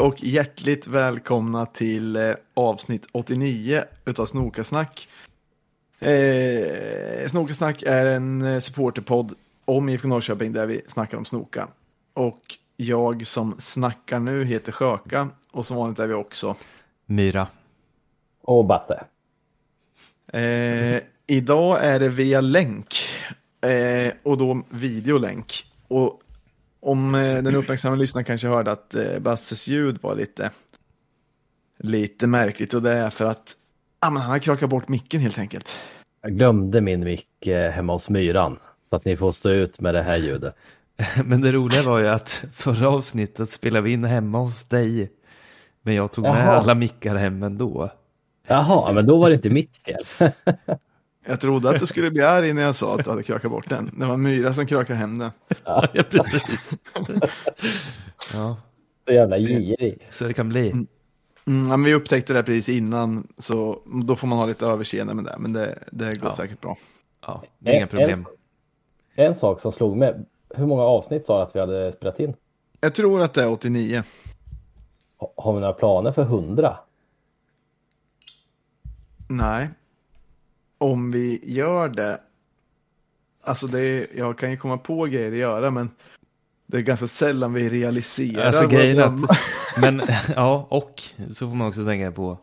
Och hjärtligt välkomna till eh, avsnitt 89 utav Snokasnack. Eh, Snokasnack är en eh, supporterpodd om IFK Norrköping där vi snackar om snoka. Och jag som snackar nu heter Sjöka och som vanligt är vi också Myra. Och Batte. Eh, idag är det via länk eh, och då videolänk. Och om eh, den uppmärksamma lyssnaren kanske hörde att eh, Basses ljud var lite, lite märkligt och det är för att ah, men han har krakat bort micken helt enkelt. Jag glömde min mick eh, hemma hos Myran. Så att ni får stå ut med det här ljudet. Men det roliga var ju att förra avsnittet spelade vi in hemma hos dig. Men jag tog med Jaha. alla mickar hem ändå. Jaha, men då var det inte mitt fel. Jag trodde att du skulle bli arg när jag sa att du hade krakat bort den. Det var Myra som krakade hem den. Ja, precis. Ja, Så jävla girig. så det kan bli. Mm, men vi upptäckte det precis innan, så då får man ha lite överseende med det. Men det, det går Ja. säkert bra. Ja, det är inga problem. En, en sak som slog mig. Hur många avsnitt sa du att vi hade spelat in? Jag tror att det är 89. Ha- Har vi några planer för 100? Nej. Om vi gör det. Alltså det är, jag kan ju komma på grejer att göra men det är ganska sällan vi realiserar. Alltså grejen att, men ja, och så får man också tänka på,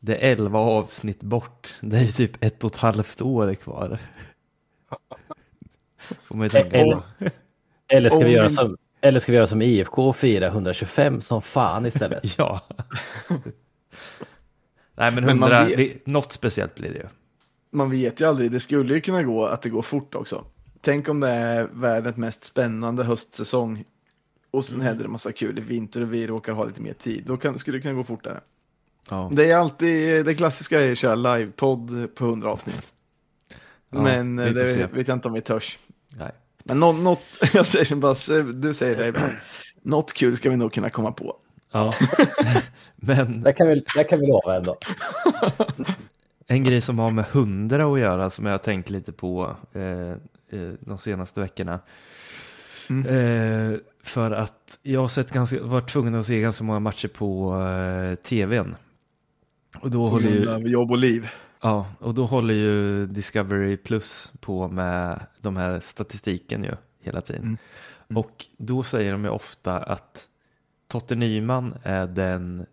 det är 11 avsnitt bort, det är ju typ ett och ett halvt år kvar. Får man ju tänka Eller- på. Eller ska, vi göra som, eller ska vi göra som IFK och fira 125 som fan istället? Ja. Nej men Men man 100, vet- det, något speciellt blir det ju. Man vet ju aldrig, det skulle ju kunna gå att det går fort också. Tänk om det är världens mest spännande höstsäsong och sen händer det massa kul i vinter och vi råkar ha lite mer tid. Då kan, skulle det kunna gå fortare. Ja. Det är alltid det klassiska är att köra livepodd på 100 avsnitt. Ja, Men det se. vet jag inte om vi törs. Nej. Men nå- något, jag säger som Basse, du säger det. Något kul ska vi nog kunna komma på. Ja. men Det kan vi, det kan vi lova ändå. En grej som har med hundra att göra som jag har tänkt lite på eh, de senaste veckorna. Eh, för att jag har sett ganska, varit tvungen att se ganska många matcher på eh, tvn. Och då håller ju, jobb och liv. ja, och då håller ju Discovery Plus på med de här statistiken ju hela tiden. Mm. Och då säger de ju ofta att Totte Nyman är den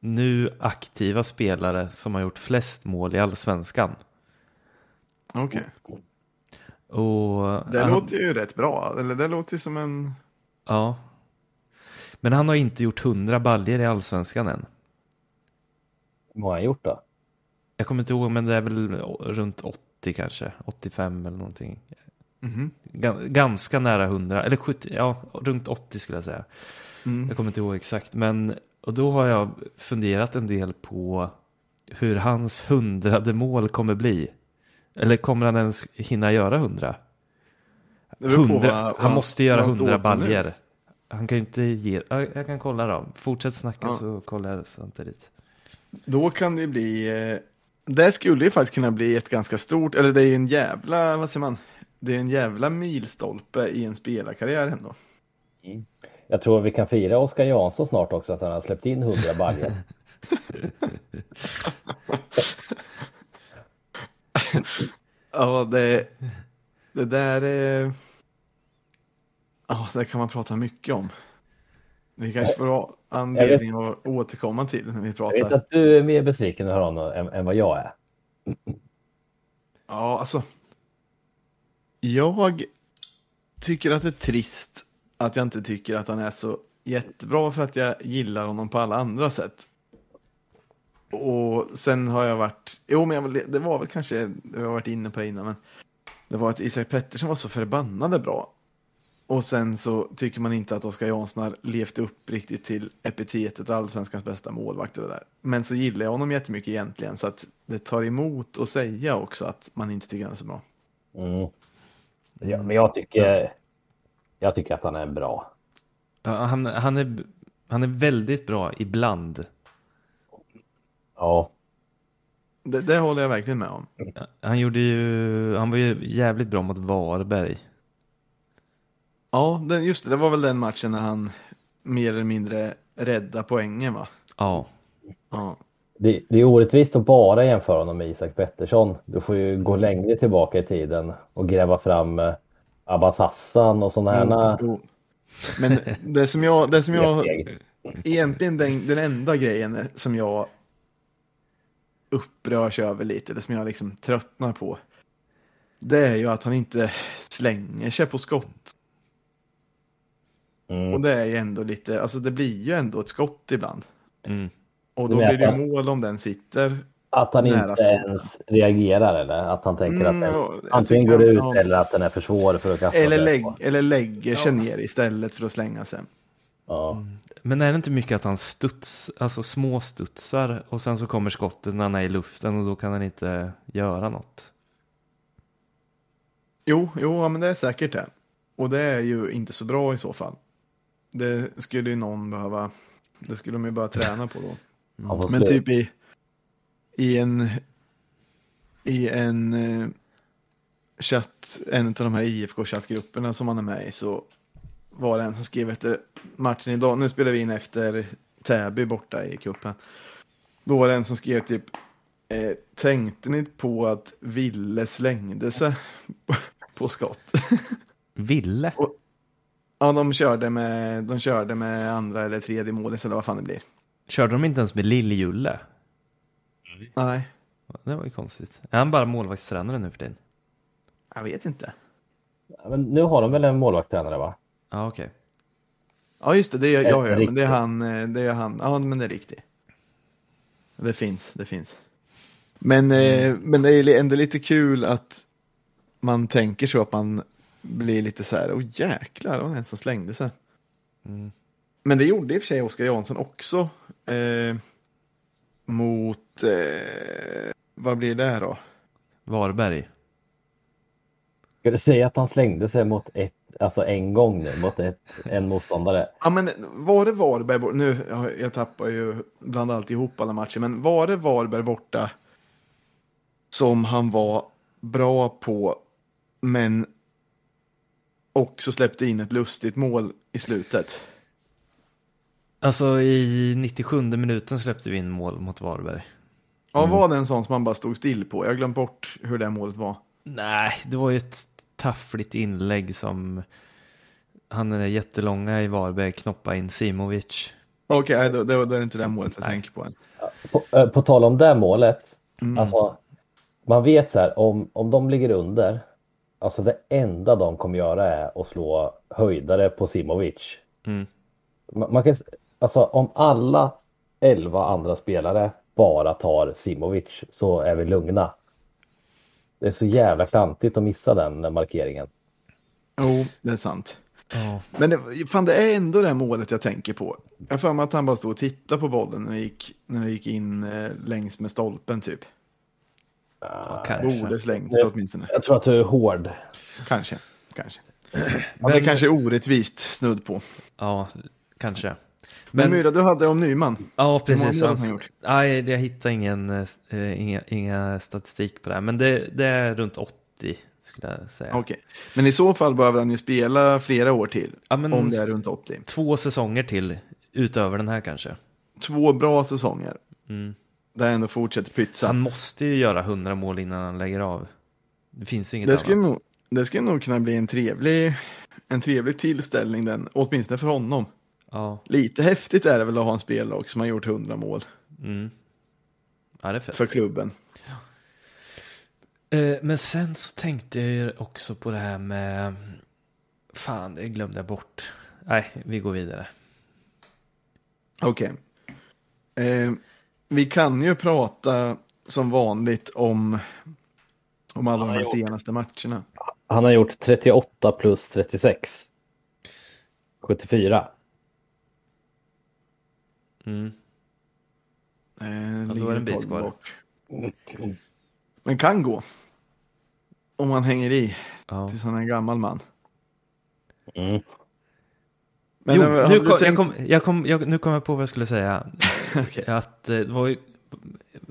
nu aktiva spelare som har gjort flest mål i allsvenskan. Okej. Och Det han- låter ju rätt bra. Eller det låter ju som en... Ja. Men han har inte gjort 100 baljer i allsvenskan än. Vad har han gjort då? Jag kommer inte ihåg, men det är väl runt 80 kanske. 85 eller någonting. Mhm. Ga- Ganska nära 100, eller 70, ja, runt 80 skulle jag säga. Mm. Jag kommer inte ihåg exakt, men och då har jag funderat en del på hur hans hundrade mål kommer bli. Eller kommer han ens hinna göra 100? Det beror på 100 vad- han måste göra vad han står 100 på nu. baljer. Han kan ju inte ge, ja, jag kan kolla då. Fortsätt snacka Ja. så kollar jag samtidigt. Då kan det bli... eh, Det skulle ju faktiskt kunna bli ett ganska stort, eller det är ju en jävla, vad säger man? Det är en jävla milstolpe i en spelarkarriär ändå. Jag tror vi kan fira Oskar Jansson snart också att han har släppt in 100 baljor. Ja, det, det där är... Ja, det kan man prata mycket om. Vi kanske får anledning att återkomma till när vi Jag vet pratar. att du är mer besviken över honom än, än vad jag är. Ja, alltså. Jag tycker att det är trist att jag inte tycker att han är så jättebra för att jag gillar honom på alla andra sätt. Och sen har jag varit, jo men jag, det var väl kanske, jag har varit inne på det innan, men det var att Isak Pettersson var så förbannade bra. Och sen så tycker man inte att Oskar Jansson har levt upp riktigt till epitetet allsvenskans bästa målvakt och det där. Men så gillar jag honom jättemycket egentligen så att det tar emot att säga också att man inte tycker han är så bra. Mm. Ja, men jag tycker, jag tycker att han är bra. Ja, han, han, är, han är väldigt bra ibland. Ja, Det, det håller jag verkligen med om. Han gjorde ju, han var ju jävligt bra mot Varberg. Ja, den, just det, det var väl den matchen när han mer eller mindre rädda poängen va? Ja. Ja. Det, det är orättvist att bara jämföra honom med Isak Pettersson. Du får ju gå längre tillbaka i tiden och gräva fram eh, Abbas Hassan och sådana här. Jo. Men det som jag, det som jag, egentligen den, den enda grejen som jag upprörs över lite, det som jag liksom tröttnar på. Det är ju att han inte slänger sig på skott. Och Mm. det är ju ändå lite, alltså det blir ju ändå ett skott ibland. Mm. Och då blir det mål om den sitter. Att han inte stolpen. ens reagerar eller att han tänker Mm, att den, ja, antingen går ut ja. eller att den är för svår för att kasta. Eller, lägg, eller lägger sig ner istället för att slänga sig. Ja. Men är det inte mycket att han studs, alltså små studsar och sen så kommer skottet när han är i luften och då kan han inte göra något. Jo, jo, ja, men det är säkert det. Och det är ju inte så bra i så fall. Det skulle ju någon behöva, det skulle de ju bara träna på då. Han Men typ i, i en, i en eh, chatt, en av de här IFK-chattgrupperna som man är med i så var det en som skrev efter matchen idag, nu spelar vi in efter Täby borta i cupen. Då var det en som skrev typ, eh, tänkte ni på att Ville slängde sig på skott? Ville? ja, de körde, med, de körde med andra eller tredje målet eller vad fan det blir. Körde de inte ens med Lill-Julle? Nej, Det var ju konstigt. Är han bara målvaktstränare nu för tiden? jag vet inte. Ja, Men nu har de väl en målvaktstränare va? Ja, okej. Ja, just det. Det är, ja, ja, Riktigt. men det är han. eh, Det är han. Ja, men det är riktigt. Det finns, det finns. Men, eh, men det är ändå lite kul att man tänker så att man blir lite så här, åh jäklar, det var en som slängde sig. Mm. Men det gjorde i och för sig Oskar Jansson också. Eh, mot, eh, vad blir det här då? Varberg. Ska du säga att han slängde sig mot ett, alltså en gång nu, mot ett, en motståndare? Ja, men var det Varberg borta? Nu, jag, jag tappar ju bland allt ihop alla matcher, men var det Varberg borta som han var bra på, men också släppte in ett lustigt mål i slutet? Alltså i 97 minuten släppte vi in mål mot Varberg. Ja, var det en sån som man bara stod still på? Jag har glömt bort hur det målet var. Nej, det var ju ett taffligt inlägg som han är jättelånga i Varberg knoppa in Simovic. Okej, okay, då, då, då är det inte det målet jag Nej. tänker på. Än. På, eh, på tal om det målet, Mm. alltså man vet så här om, om de ligger under, alltså det enda de kommer göra är att slå höjdare på Simovic. Mm. Man, man kan, alltså om alla elva andra spelare bara tar Simovic så är vi lugna. Det är så jävla klantigt att missa den markeringen. Jo, det är sant. Ja. Men det, fan, det är ändå det här målet jag tänker på. Jag har för mig att han bara stod och tittade på bollen när det gick, när det gick in eh, längs med stolpen typ. Ja, kanske. Borde slängt sig åtminstone. Jag tror att du är hård. Kanske. Kanske. Ja, det kanske är orättvist snudd på. ja, kanske. Men Myra, du hade om Nyman. ja, precis. han Han, nej, jag hittar ingen, eh, inga, inga statistik på det här. Men det, det är runt 80 skulle jag säga. Okej. Men i så fall behöver han ju spela flera år till. Ja, Om det är runt 80. Två säsonger till utöver den här kanske. Två bra säsonger. Mm. Där han ändå fortsätter pytsa. Han måste ju göra 100 mål innan han lägger av. Det finns ju inget Det skulle, annat. nog, det skulle nog kunna bli en trevlig, en trevlig tillställning den. Åtminstone för honom. Ja. Lite häftigt är det väl att ha en spelare som har gjort 100 mål Mm. Ja, det är fett. för klubben. Eh, Men sen så tänkte jag också på det här med... Fan, det glömde jag bort. Nej, vi går vidare. Okej. Eh, vi kan ju prata som vanligt om, om alla de här senaste matcherna. Han har gjort 38 plus 36. 74. Mm. Eh, Ja, då är det en bit kvar. bort. Men kan gå. Om man hänger i Ja. tills han är en gammal man. Mm. Men jo, har nu, kom, tänkt- jag kom, jag kom, jag, nu kom jag på vad jag skulle säga. Okej. Att eh, det var ju...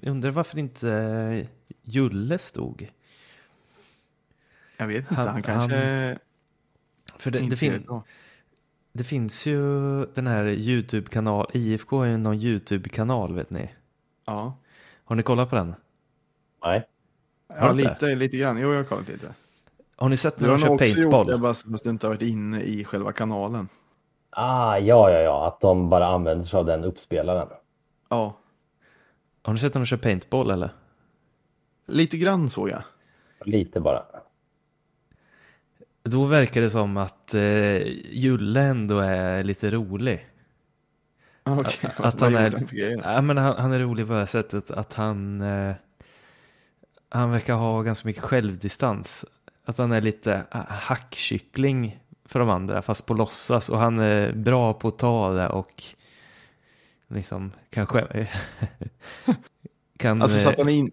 Jag undrar varför inte eh, Julle stod. Jag vet inte, Han- han, kanske För det, inte det, är fin, bra. Det finns ju den här YouTube-kanal, IFK är ju någon YouTube-kanal vet ni. Ja, Har ni kollat på den? Nej. Har ja lite, lite grann. Jo, jag har kollat lite. Har ni sett Du när har de nog kör också gjort det, paintball? bara så att du inte har varit inne i själva kanalen. Ah, ja, ja, ja. Att de bara använder sig av den uppspelaren. Ja, Har ni sett när de kör paintball eller? lite grann såg jag. Lite bara. Då verkar det som att eh, Julle ändå är lite rolig. Ah, Okej, Att- att han är-? Ja, men han, han är rolig på det här sättet att han, eh, han verkar ha ganska mycket självdistans. Att han är lite ah, hackkyckling för de andra fast på låtsas och han är bra på att ta det och liksom kanske kan, Alltså så att eh, han, in,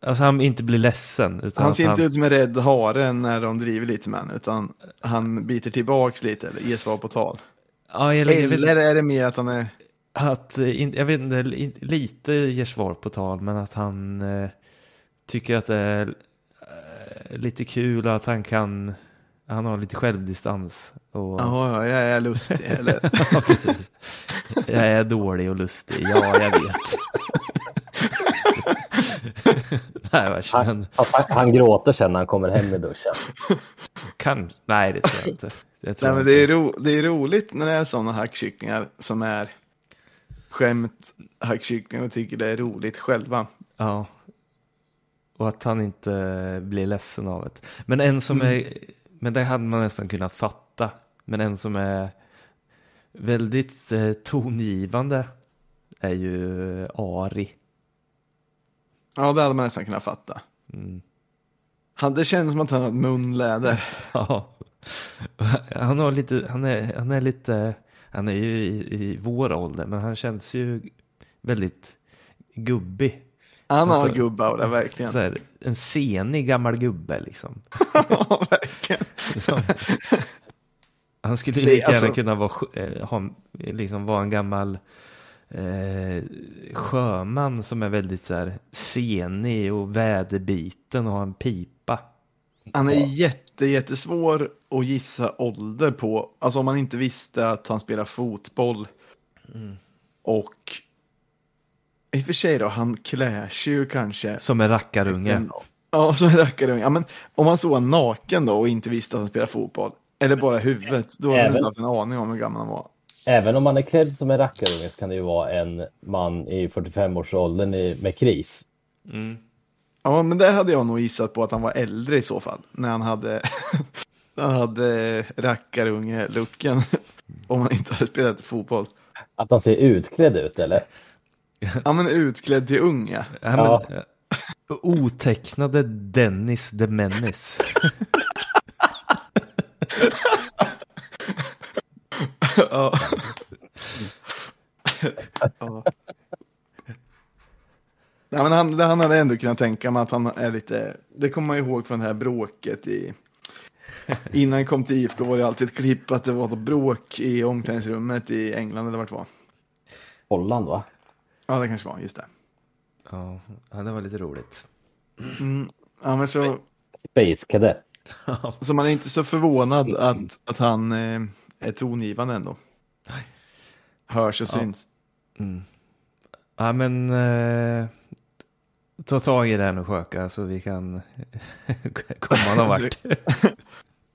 alltså han inte blir ledsen. Utan han ser inte ut som en rädd hare när de driver lite med honom, utan han biter tillbaks lite eller ger svar på tal. Ja, eller, Eller är det mer att han är, att, eh, jag vet inte, li- lite ger svar på tal men att han eh, tycker att det är eh, lite kul och att han kan, han har lite självdistans. Och, ja, ja, jag är lustig eller? Ja. Jag är dålig och lustig, ja jag vet. nej, Han, han, han gråter sen när han kommer hem i duschen. kan, nej det tror jag inte. Det tror Nej, men jag det, är ro, det är roligt när det är sådana hackkycklingar som är skämt hackkycklingar och tycker det är roligt själva. Ja. Och att han inte blir ledsen av det. Men en som Mm. är, men det hade man nästan kunnat fatta. Men en som är väldigt eh, tongivande är ju Ari. Ja, det hade man nästan kunnat fatta. Mm. Han, det känns som att han har ett munläder. Ja. Han har lite, han är, han är lite, han är ju i, i vår ålder, men han känns ju väldigt gubbig. Han har Alltså, gubbaura, verkligen. Så här, en senig gammal gubbe liksom. Ja, verkligen. Som, han skulle ju lika gärna alltså- kunna vara, eh, ha, liksom vara en gammal eh, sjöman som är väldigt så här senig och väderbiten och har en pipa. Han är jätte, jättesvår att gissa ålder på. Alltså om man inte visste att han spelar fotboll. Och i och för sig då, han klär sig ju kanske. Som en rackarunge. Ja, som en rackarunge. Ja, men om man såg honom naken då och inte visste att han spelar fotboll. Eller bara huvudet. Då hade man inte haft en aning om hur gammal han var. Även om man är klädd som en rackarunge så kan det ju vara en man i 45-årsåldern i- med kris. Mm. Ja, men det hade jag nog gissat på att han var äldre i så fall. När han hade, när han hade rackarunge-looken. Om han inte hade spelat fotboll. Att han ser utklädd ut eller? Ja, men utklädd till unga. Ja, Ja. men, eh, otecknade Dennis the Menace. ja. Ja. Ja, men han, han hade ändå kunnat tänka mig att han är lite, det kommer man ihåg från det här bråket i, innan han kom till IFK var det alltid ett klipp att det var något bråk i omklädningsrummet i England eller vart det var. Holland va? Ja, det kanske var, just det. Ja, ja, det var lite roligt. Mm. Ja, men så, Space Cadet. så man är inte så förvånad att, att han eh, är tongivande ändå. Hörs och syns. Mm. Ja, men eh, ta tag i det här nu Sjöka så vi kan komma någon vart.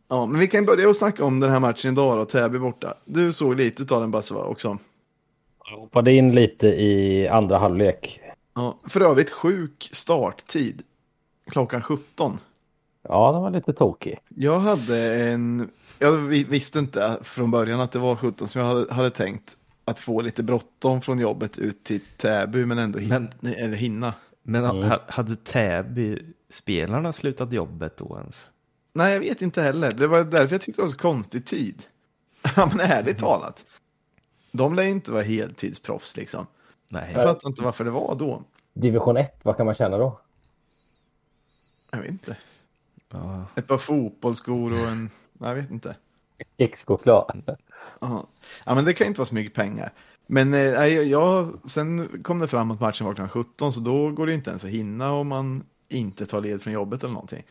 Ja, men vi kan börja och snacka om den här matchen idag då, Täby borta. Du såg lite av den Basse också. Jag hoppade in lite i andra halvlek. Ja, för övrigt sjuk starttid. Klockan 17. Ja, den var lite tokig. Jag hade en, jag vi- visste inte från början att det var 17 som jag hade, hade tänkt att få lite bråttom från jobbet ut till Täby men ändå hin, eller hinna. Men Mm. ha- hade Täby-spelarna slutat jobbet då ens? Nej, jag vet inte heller. Det var därför jag tyckte det var så konstig tid. ja, men ärligt talat. De lär ju inte vara heltidsproffs liksom. Nej. Jag fattar inte varför det var då. Division 1, vad kan man känna då? Jag vet inte. Ja. Ett par fotbollsskor och en, jag vet inte. X-choklad. Aha. Ja, men det kan inte vara så mycket pengar. Men eh, jag, sen kom det fram att matchen var klockan 17, så då går det inte ens att hinna om man inte tar led från jobbet eller någonting.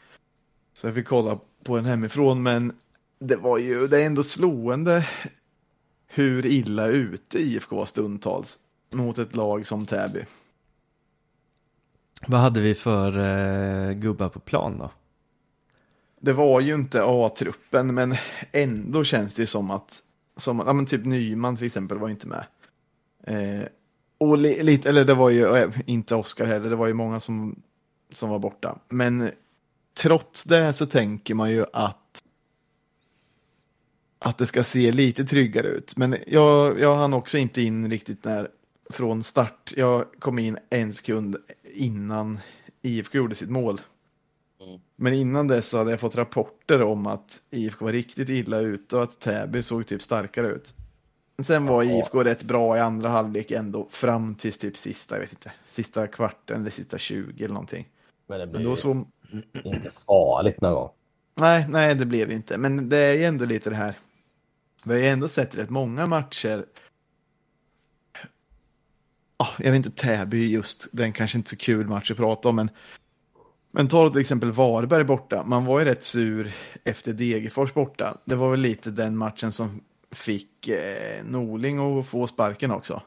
Så jag fick kolla på den hemifrån, men det var ju, det är ändå slående hur illa ute IFK var stundtals mot ett lag som Täby. Vad hade vi för eh, gubbar på plan då? Det var ju inte A-truppen, men ändå känns det som att, som, ja men typ Nyman till exempel var inte med. Eh, och li, lite, eller det var ju, eh, inte Oskar heller, det var ju många som, som var borta. Men trots det så tänker man ju att att det ska se lite tryggare ut. Men jag, jag hann också inte in riktigt när från start. Jag kom in en sekund innan IFK gjorde sitt mål. Mm. Men innan dess så hade jag fått rapporter om att IFK var riktigt illa ute och att Täby såg typ starkare ut. Sen var IFK rätt bra i andra halvlek ändå fram till typ sista, jag vet inte, sista kvarten eller sista 20 eller någonting. Men det blev så... inte farligt någon gång. Nej, nej, det blev inte. Men det är ju ändå lite det här. Vi har ju ändå sett rätt många matcher oh, jag vet inte, Täby just, den kanske inte så kul match att prata om, men men ta till exempel Varberg borta. Man var ju rätt sur efter Degerfors borta. Det var väl lite den matchen som fick eh, Norling att få sparken också.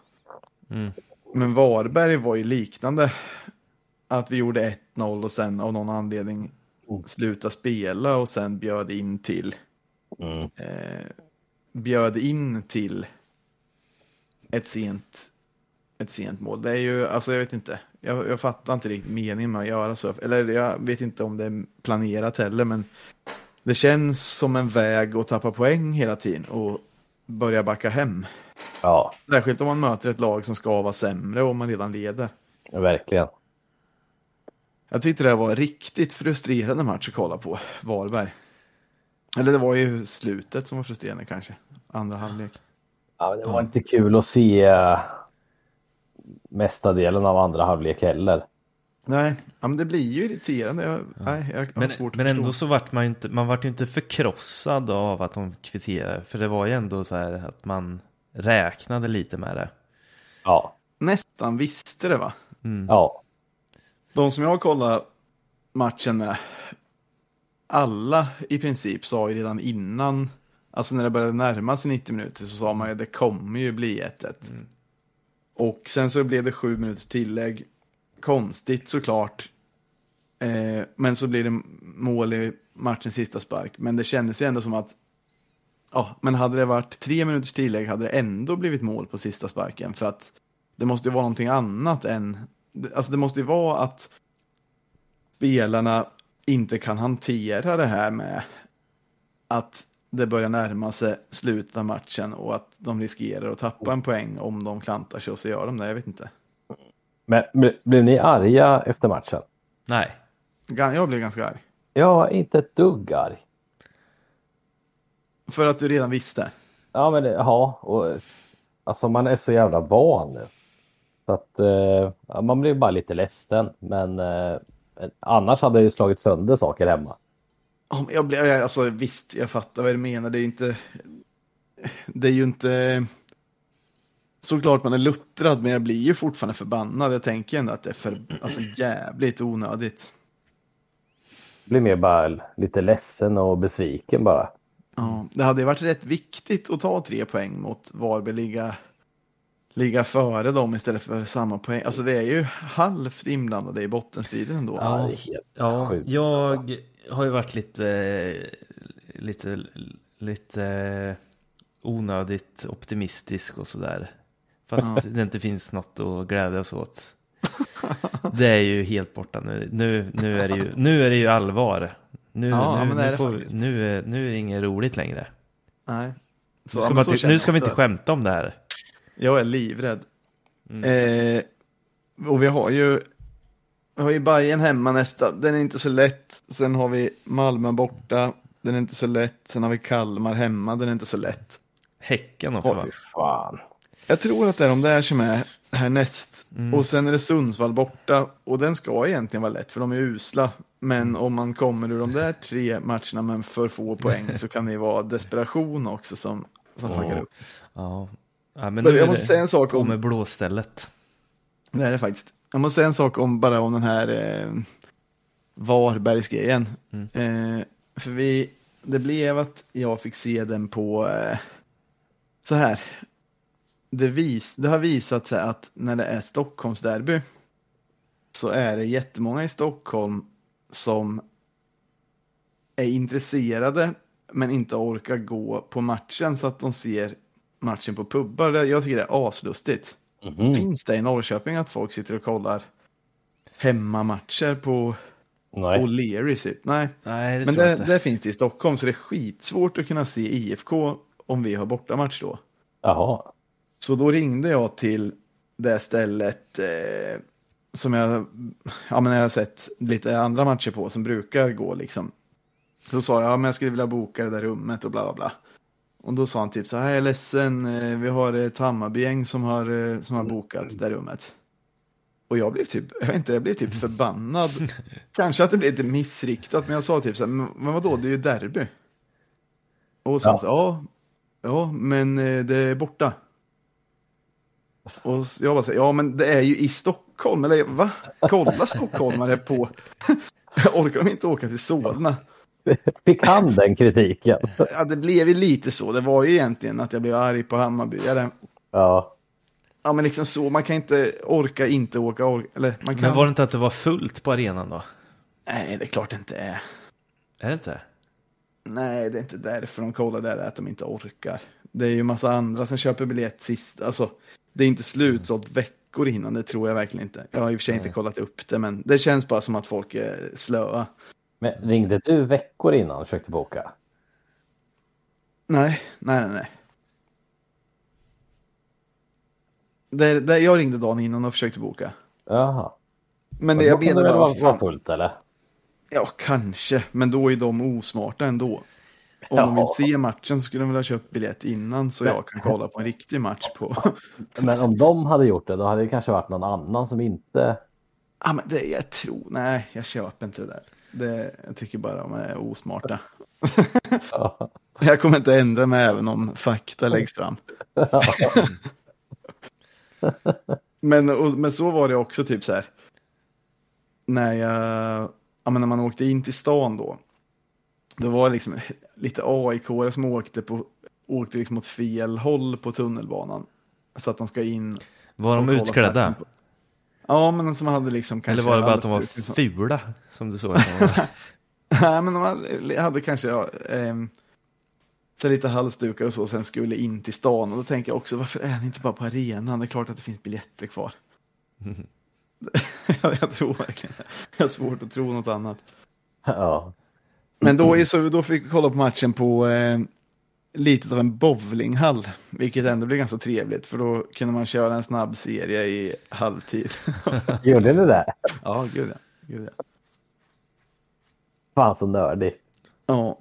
Mm. Men Varberg var ju liknande. Att vi gjorde 1-0 och sen av någon anledning sluta spela och sen bjöd in till mm. eh, bjöd in till ett sent ett sent mål. Det är ju, alltså jag vet inte, jag, jag fattar inte riktigt meningen med att göra så. Eller jag vet inte om det är planerat heller, men det känns som en väg att tappa poäng hela tiden och börja backa hem. Ja. Särskilt om man möter ett lag som ska vara sämre och man redan leder. Ja, verkligen. Jag tyckte det var en riktigt frustrerande match att kolla på, Varberg. Eller det var ju slutet som var frustrerande kanske, andra halvlek. Ja, det var inte kul att se eh, mesta delen av andra halvlek heller. Nej, ja, men det blir ju irriterande. Jag, ja. nej, jag men svårt men ändå så vart man inte, man vart ju inte förkrossad av att de kvitterade. För det var ju ändå så här att man räknade lite med det. Ja. Nästan visste det va? Mm. Ja. De som jag kollat matchen med, alla i princip sa ju redan innan, alltså när det började närma sig 90 minuter så sa man ju det kommer ju bli 1-1. Mm. Och sen så blev det sju minuters tillägg. Konstigt såklart. Eh, men så blir det mål i matchens sista spark. Men det kändes ju ändå som att Ja, men hade det varit tre minuters tillägg hade det ändå blivit mål på sista sparken. För att det måste ju vara någonting annat än... Alltså det måste ju vara att spelarna inte kan hantera det här med att det börjar närma sig slutet av matchen och att de riskerar att tappa en poäng om de klantar sig och så gör de det. Jag vet inte. Men blev ni arga efter matchen? Nej. Jag blev ganska arg. Ja, inte ett dugg arg. För att du redan visste? Ja, men ja, och alltså man är så jävla van nu. Så att eh, man blir bara lite ledsen. Men eh, annars hade jag ju slagit sönder saker hemma. Jag blir, alltså visst, jag fattar vad du menar. Det är ju inte... Det är ju inte... Såklart man är luttrad, men jag blir ju fortfarande förbannad. Jag tänker ändå att det är för, alltså, jävligt onödigt. Jag blir mer bara lite ledsen och besviken bara. Ja, det hade varit rätt viktigt att ta tre poäng mot Varberg, ligga, ligga före dem istället för samma poäng. Alltså det är ju halvt inblandade i bottenstriden ändå. Ja, ja jag har ju varit lite, lite, lite onödigt optimistisk och sådär. Fast ja. det inte finns något att glädjas åt. Det är ju helt borta nu. Nu, nu, är, det ju, nu är det ju allvar. Nu, ja, nu, nu, får, nu, är, nu är det inget roligt längre. Nej. Så, nu, ska, man, nu ska vi inte skämta om det här. Jag är livrädd. Mm. Eh, och vi har ju vi har ju Bayern hemma nästa, den är inte så lätt. Sen har vi Malmö borta, den är inte så lätt. Sen har vi Kalmar hemma, den är inte så lätt. Häcken också va? fan. Jag tror att det är de där som är härnäst. Mm. Och sen är det Sundsvall borta. Och den ska egentligen vara lätt för de är usla. Men om man kommer ur de där tre matcherna med för få poäng så kan det vara desperation också som, som oh. fuckar upp. Ja. Ja, men nu jag måste säga en sak om... Kommer blåstället. Det är det faktiskt. Jag måste säga en sak om bara om den här eh, Varbergsgrejen. Mm. Eh, för vi, det blev att jag fick se den på eh, så här. Det, vis, det har visat sig att när det är Stockholmsderby så är det jättemånga i Stockholm som är intresserade men inte orkar gå på matchen så att de ser matchen på pubbar. Jag tycker det är aslustigt. Mhm. Finns det i Norrköping att folk sitter och kollar hemmamatcher på Nej. O'Leary? Typ? Nej, Nej, det men det, det finns det i Stockholm så det är skitsvårt att kunna se IFK om vi har bortamatch då. Jaha. Så då ringde jag till det stället eh, som jag, ja, men jag har sett lite andra matcher på som brukar gå liksom. Då sa jag, ja, men jag skulle vilja boka det där rummet och bla bla bla. Och då sa han typ så här, jag är ledsen, eh, vi har ett Hammarbygäng som har, eh, som har bokat det där rummet. Och jag blev typ, jag vet inte, jag blev typ förbannad. Kanske att det blev lite missriktat, men jag sa typ så här, men vadå, det är ju derby. Och så, Ja. så ja, ja, men eh, det är borta. Och jag bara så här, ja men det är ju i Stockholm, eller va? Kolla stockholmare på, orkar de inte åka till Solna? Fick han den kritiken? Ja, det blev ju lite så, det var ju egentligen att jag blev arg på Hammarbyare. Ja. Ja men liksom så, man kan inte orka inte åka, orka, eller man kan... Men var det inte att det var fullt på arenan då? Nej, det är klart det inte är. Är det inte? Nej, det är inte därför de kollar där, att de inte orkar. Det är ju massa andra som köper biljett sist, alltså det är inte slutsålt veckor innan, det tror jag verkligen inte. Jag har i och för sig inte kollat upp det, men det känns bara som att folk är slöa. Men ringde du veckor innan och försökte boka? Nej, nej, nej, nej. Det, det, jag ringde dagen innan och försökte boka. Jaha. Men det, jag bara, vara vara fan, fullt eller? ja kanske, men då är de osmarta ändå. Om Ja. de vill se matchen så skulle de väl ha köpt biljett innan så jag kan kolla på en riktig match på. Men om de hade gjort det, då hade det kanske varit någon annan som inte... Ja, men det, jag tror, nej, jag köper inte det där. Det, jag tycker bara de är osmarta. Ja. Jag kommer inte ändra mig även om fakta läggs fram. men, och, men så var det också typ så här. När jag, ja men när man åkte in till stan då. Det var liksom lite aik som åkte, på, åkte liksom åt fel håll på tunnelbanan. Så att de ska in. Var de utklädda? på- Ja, men som hade liksom kanske. Eller var det bara att de var för- fula? Som du såg? Nej, men de hade, hade kanske ja, ehm, så lite halsdukar och så, sen skulle in till stan. Och då tänker jag också, varför är ni inte bara på arenan? Det är klart att det finns biljetter kvar. jag, jag tror verkligen det. Jag har svårt att tro något annat. Ja. Men då, är så, då fick vi kolla på matchen på eh, lite av en bowlinghall. Vilket ändå blev ganska trevligt, för då kunde man köra en snabb serie i halvtid. Gjorde ni det? ja, gud ja. Gud ja. Fan så nördig. Ja.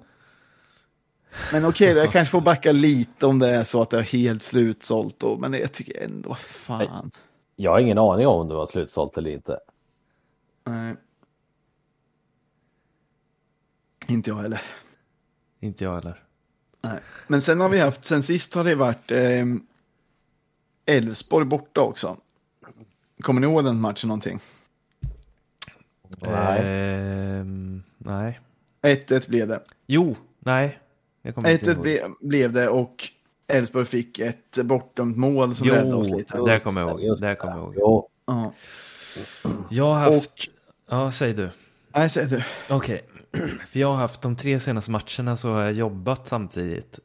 Men okej, då, jag kanske får backa lite om det är så att det är helt slutsålt. Då, men jag tycker ändå, vad fan. Jag har ingen aning om det var slutsålt eller inte. Nej. Inte jag heller. Inte jag heller. Nej. Men sen har vi haft, sen sist har det varit eh, Elfsborg borta också. Kommer ni ihåg den matchen någonting? Nej. Ehm, nej. 1-1 blev det. Jo, nej. Jag kommer inte 1-1 ihåg. ble, blev det och Elfsborg fick ett bortdömt mål som Jo, räddade oss lite. det kommer jag ihåg. Det kommer jag ihåg. Jo, Ja. Jag har haft... Ja, säg du. Nej, säg du. Okej. För jag har haft de tre senaste matcherna så har jag jobbat samtidigt.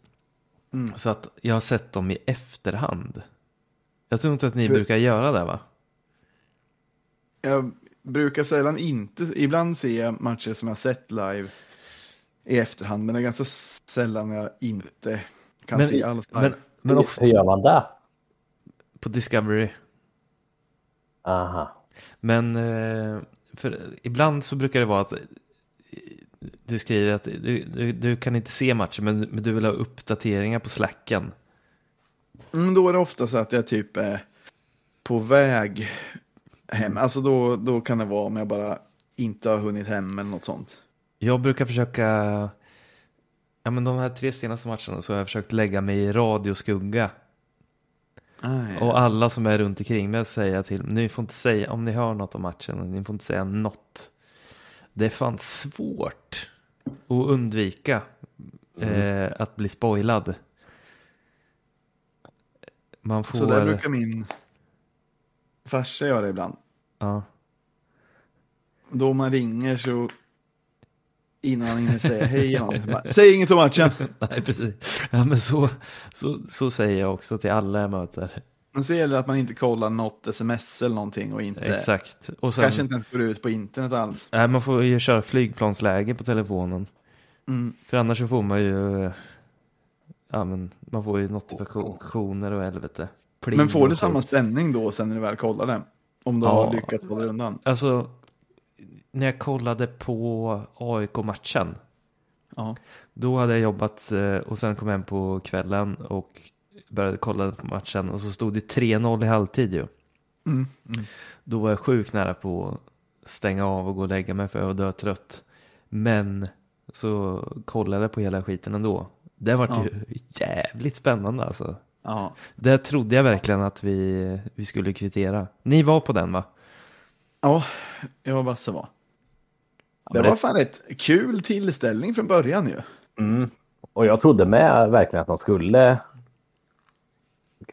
Mm. Så att jag har sett dem i efterhand. Jag tror inte att ni Hur- brukar göra det va? Jag brukar sällan inte, ibland ser jag matcher som jag sett live i efterhand, men det är ganska sällan jag inte kan Men- se alls live. Men, men ofta hur gör man det? på Discovery. Aha. Men eh, för ibland så brukar det vara att du skriver att du, du, du kan inte se matchen men, men du vill ha uppdateringar på slacken. Mm, då är det ofta så att jag typ är på väg hem. Alltså då, då kan det vara om jag bara inte har hunnit hem eller något sånt. Jag brukar försöka, ja men de här tre senaste matcherna så har jag försökt lägga mig i radioskugga. Aj, Och alla som är runt omkring mig säger till ni får inte säga, om ni hör något om matchen, ni får inte säga något. Det är fan svårt att undvika eh, att bli spoilad. Man får... Så där brukar min farsa göra ibland. Ja. Då man ringer så innan han hinner säga hej eller Säg inget om matchen. Nej, precis. Ja, men så, så, så säger jag också till alla jag möter. Men så gäller det att man inte kollar något sms eller någonting och inte, Exakt. Och sen, kanske inte ens går ut på internet alls. Nej, man får ju köra flygplansläge på telefonen. Mm. För annars så får man ju, ja men man får ju notifikationer och helvete. Pling Men får du samma spänning då sen när du väl kollar det? Om du Ja. har lyckats hålla undan? Alltså, när jag kollade på AIK-matchen, Ja. då hade jag jobbat eh, och sen kom jag hem på kvällen och började kolla på matchen och så stod det 3-0 i halvtid ju. Mm. Mm. Då var jag sjukt nära på att stänga av och gå och lägga mig för jag var dötrött. Men så kollade jag på hela skiten ändå. Det var Ja. ju jävligt spännande alltså. ja. Där trodde jag verkligen att vi, vi skulle kvittera. Ni var på den va? Ja, jag och Basse var. Det det- var fan ett kul tillställning från början ju. Mm. Och jag trodde med verkligen att de skulle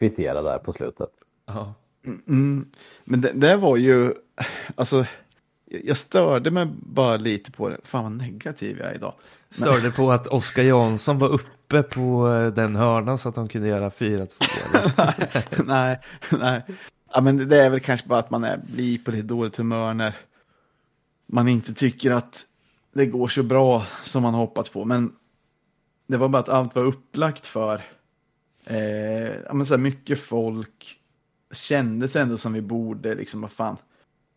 kvittera där på slutet. Ja. Mm. Men det, det var ju, alltså, jag störde mig bara lite på det. Fan vad negativ jag är idag. Störde på att Oskar Jansson var uppe på eh, den hörnan så att de kunde göra 4-2. eller? nej, nej. Ja, men det är väl kanske bara att man är, blir på lite dåligt humör när man inte tycker att det går så bra som man hoppats på. Men det var bara att allt var upplagt för eh, ja, men så här mycket folk. Kändes ändå som vi borde, liksom, vad fan,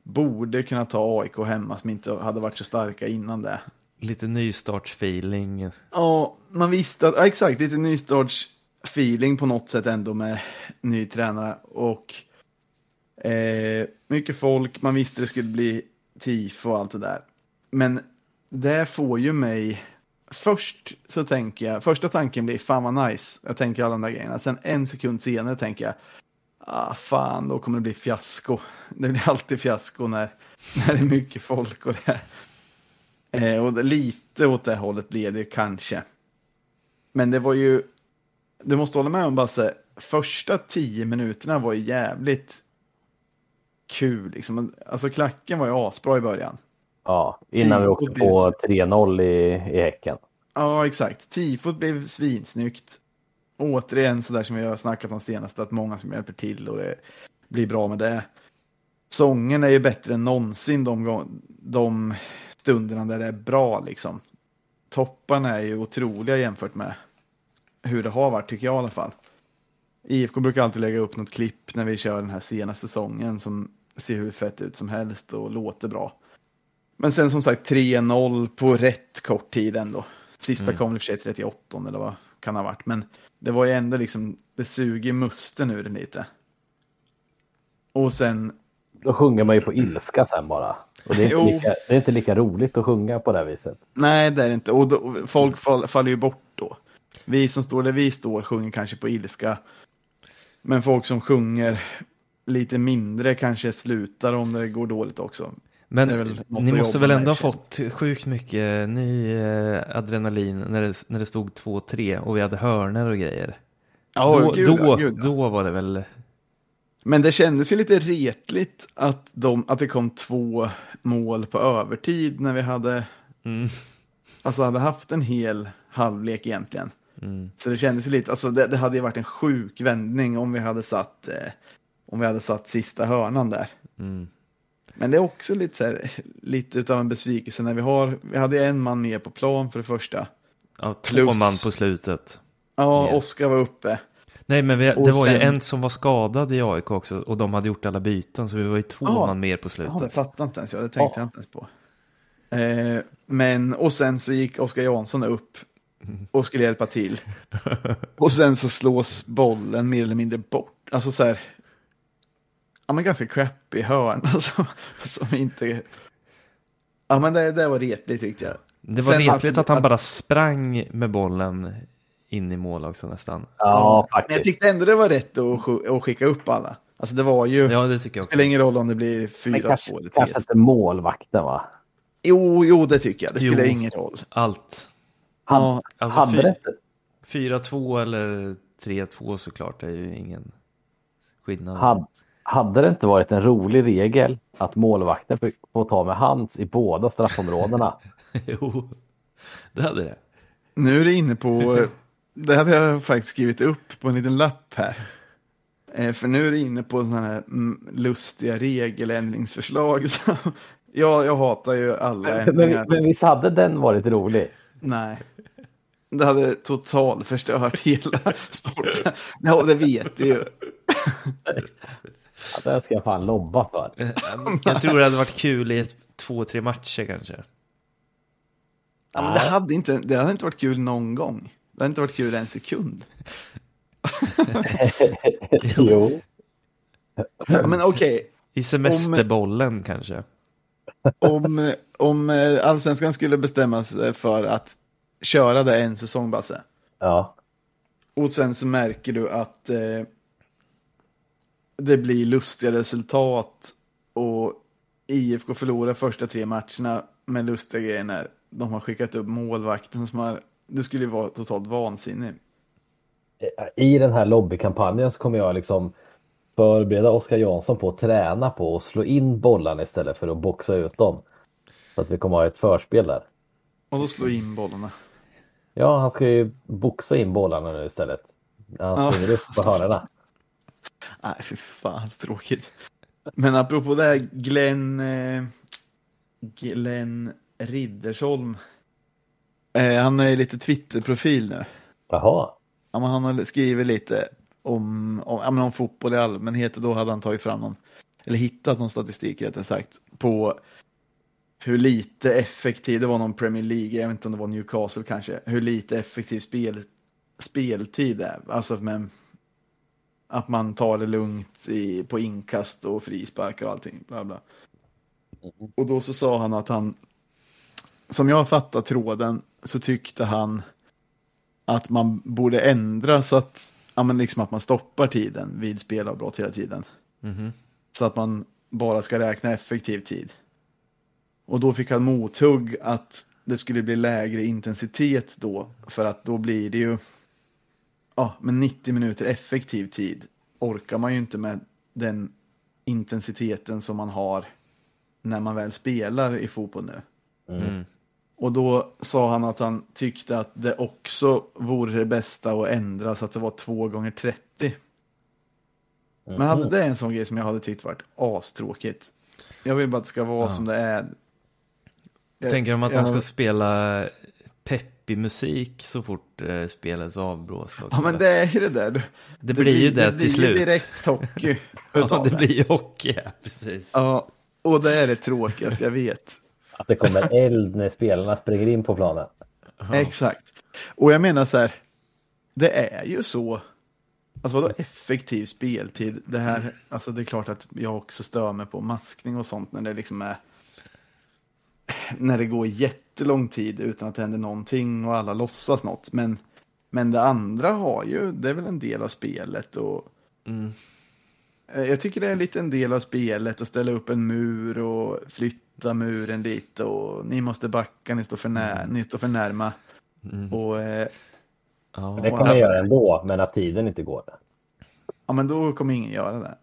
borde kunna ta AIK hemma som inte hade varit så starka innan det. Lite nystartsfeeling. Ja, man visste att, ja, exakt, lite nystartsfeeling på något sätt ändå med ny tränare och eh, mycket folk, man visste det skulle bli tifo och allt det där. Men det får ju mig, först så tänker jag, första tanken blir fan vad nice, jag tänker alla de där grejerna, sen en sekund senare tänker jag, ah fan då kommer det bli fiasko. Det blir alltid fiasko när, när det är mycket folk och det Eh, och lite åt det hållet blir det kanske. Men det var ju, du måste hålla med om Basse, första tio minuterna var ju jävligt kul. Liksom. Alltså klacken var ju asbra i början. Ja, innan vi Tifot åkte blir på 3-0 i, i Häcken. Ja, exakt. Tifot blev svinsnyggt. Återigen sådär som vi har snackat om senast, att många som hjälper till och det blir bra med det. Sången är ju bättre än någonsin de, de stunderna där det är bra liksom. Topparna är ju otroliga jämfört med hur det har varit tycker jag i alla fall. IFK brukar alltid lägga upp något klipp när vi kör den här senaste säsongen som ser hur fett ut som helst och låter bra. Men sen som sagt 3-0 på rätt kort tid ändå. Sista Mm. kom i och för sig 38 eller vad kan ha varit. Men det var ju ändå liksom, det suger musten ur den lite. Och sen, Då sjunger man ju på ilska sen bara. Och det är, inte lika, det är inte lika roligt att sjunga på det här viset. nej det är det inte. Och då, folk fall, faller ju bort då. Vi som står där vi står sjunger kanske på ilska. Men folk som sjunger lite mindre kanske slutar om det går dåligt också. Men ni måste väl ändå ha fått sjukt mycket ny eh, adrenalin när det, när det stod 2-3 och vi hade hörner och grejer. Ja, då, gud, då, gud, då var det väl, Men det kändes ju lite retligt att, de, att det kom två mål på övertid när vi hade, mm, alltså hade haft en hel halvlek egentligen. mm, Så det kändes ju lite, alltså det, det hade ju varit en sjuk vändning om vi hade satt, eh, om vi hade satt sista hörnan där. mm. Men det är också lite så här, lite utav en besvikelse när vi har, vi hade en man mer på plan för det första. Ja, två Plus- man på slutet. Ja. Oskar var uppe. Nej, men vi, Och det var ju en som var skadad i AIK också och de hade gjort alla byten så vi var ju två Ja. man mer på Ja, det slutet. fattade inte ens jag, det tänkte Ja. jag inte ens på. Eh, men, och sen så gick Oskar Jansson upp och skulle hjälpa till. Och sen så slås bollen mer eller mindre bort. Alltså så här, ja men ganska crappy hörna som, som inte... Ja men det, det var retligt tyckte jag. Det var Sen retligt att- att han bara sprang med bollen in i mål också nästan. Ja, Men jag faktiskt. tyckte ändå det var rätt att, att skicka upp alla. Alltså det var ju, Ja, det tycker jag det också. spelar ingen roll om det blir Men 4-2 kanske, eller 3 kanske inte målvakten va? Jo, jo det tycker jag. Det Jo. spelar ingen roll. Allt. Han, Ja, Alltså, hade fy- det inte? 4-2 eller 3-2 såklart är ju ingen... skillnad. Had, hade det inte varit en rolig regel att målvakten får- ta med hands i båda straffområdena? jo, det hade det. Nu är det inne på, det hade jag faktiskt skrivit upp på en liten lapp här. Eh, För nu är det inne på sådana här mm, lustiga regeländringsförslag. Så, ja, jag hatar ju alla men, ändringar. men visst hade den varit rolig? Nej. Det hade totalt förstört hela sporten. Ja, det vet du ju. Ja, den ska jag fan lobba för. Jag tror det hade varit kul i ett, två, tre matcher kanske. Ja, men det, hade inte, det hade inte varit kul någon gång. Det hade inte varit kul en sekund. jo. Ja, men okej, I semesterbollen kanske. om, om eh, allsvenskan skulle bestämma sig för att köra det en säsong, Basse. Ja. Och sen så märker du att eh, det blir lustiga resultat och IFK förlorar första tre matcherna med lustiga grejer när de har skickat upp målvakten som har, det skulle ju vara totalt vansinne. I den här lobbykampanjen så kommer jag liksom förbereda Oskar Jansson på att träna på att slå in bollarna istället för att boxa ut dem. Så att vi kommer ha ett förspel där. Och då slår in bollarna. Ja, han ska ju boxa in bollarna nu istället. Han Ja. springer upp på hörnorna. Nej, för fan så tråkigt. Men apropå det här, Glenn, eh, Glenn Riddersholm. Eh, han är lite Twitter-profil nu. Jaha. Ja, men han har skrivit lite om, om, ja, men om fotboll i allmänhet och då hade han tagit fram någon, eller hittat någon statistik rättare sagt, på hur lite effektiv, det var någon Premier League, jag vet inte om det var Newcastle kanske, hur lite effektiv spel, speltid är. Alltså med att man tar det lugnt i, på inkast och frisparkar och allting. Bla bla. Och då så sa han att han, som jag fattar tråden, så tyckte han att man borde ändra så att, ja, men liksom att man stoppar tiden vid spelavbrott hela tiden. Mhm. Så att man bara ska räkna effektiv tid. Och då fick han mothugg att det skulle bli lägre intensitet då. För att då blir det ju, ja, men 90 minuter effektiv tid orkar man ju inte med den intensiteten som man har när man väl spelar i fotboll nu. Mm. Och då sa han att han tyckte att det också vore det bästa att ändra så att det var två gånger 30. Men hade det en sån grej som jag hade tyckt varit astråkigt. Jag vill bara att det ska vara Ja. som det är. Jag- Tänker de att de jag- ska spela peppig musik så fort eh, spelet avblås också? Ja men det är ju det där. Det blir ju det det till blir slut. ju direkt hockey. ja, det blir ju hockey, ja, precis. Ja, och det är det tråkigaste jag vet. Att det kommer eld när spelarna springer in på planen. Exakt. Och jag menar så här, det är ju så. Alltså vadå effektiv speltid? Det här, alltså det är klart att jag också stör mig på maskning och sånt när det liksom är när det går jättelång tid utan att det händer någonting och alla låtsas något. Men, men det andra har ju, det är väl en del av spelet och Mm. Eh, Jag tycker det är lite en del av spelet att ställa upp en mur och flytta muren lite och ni måste backa, ni står för, när, ni står för närma. Mm. Och eh, Ja, Det kommer man göra ändå, men att tiden inte går. ja, men då kommer ingen göra det.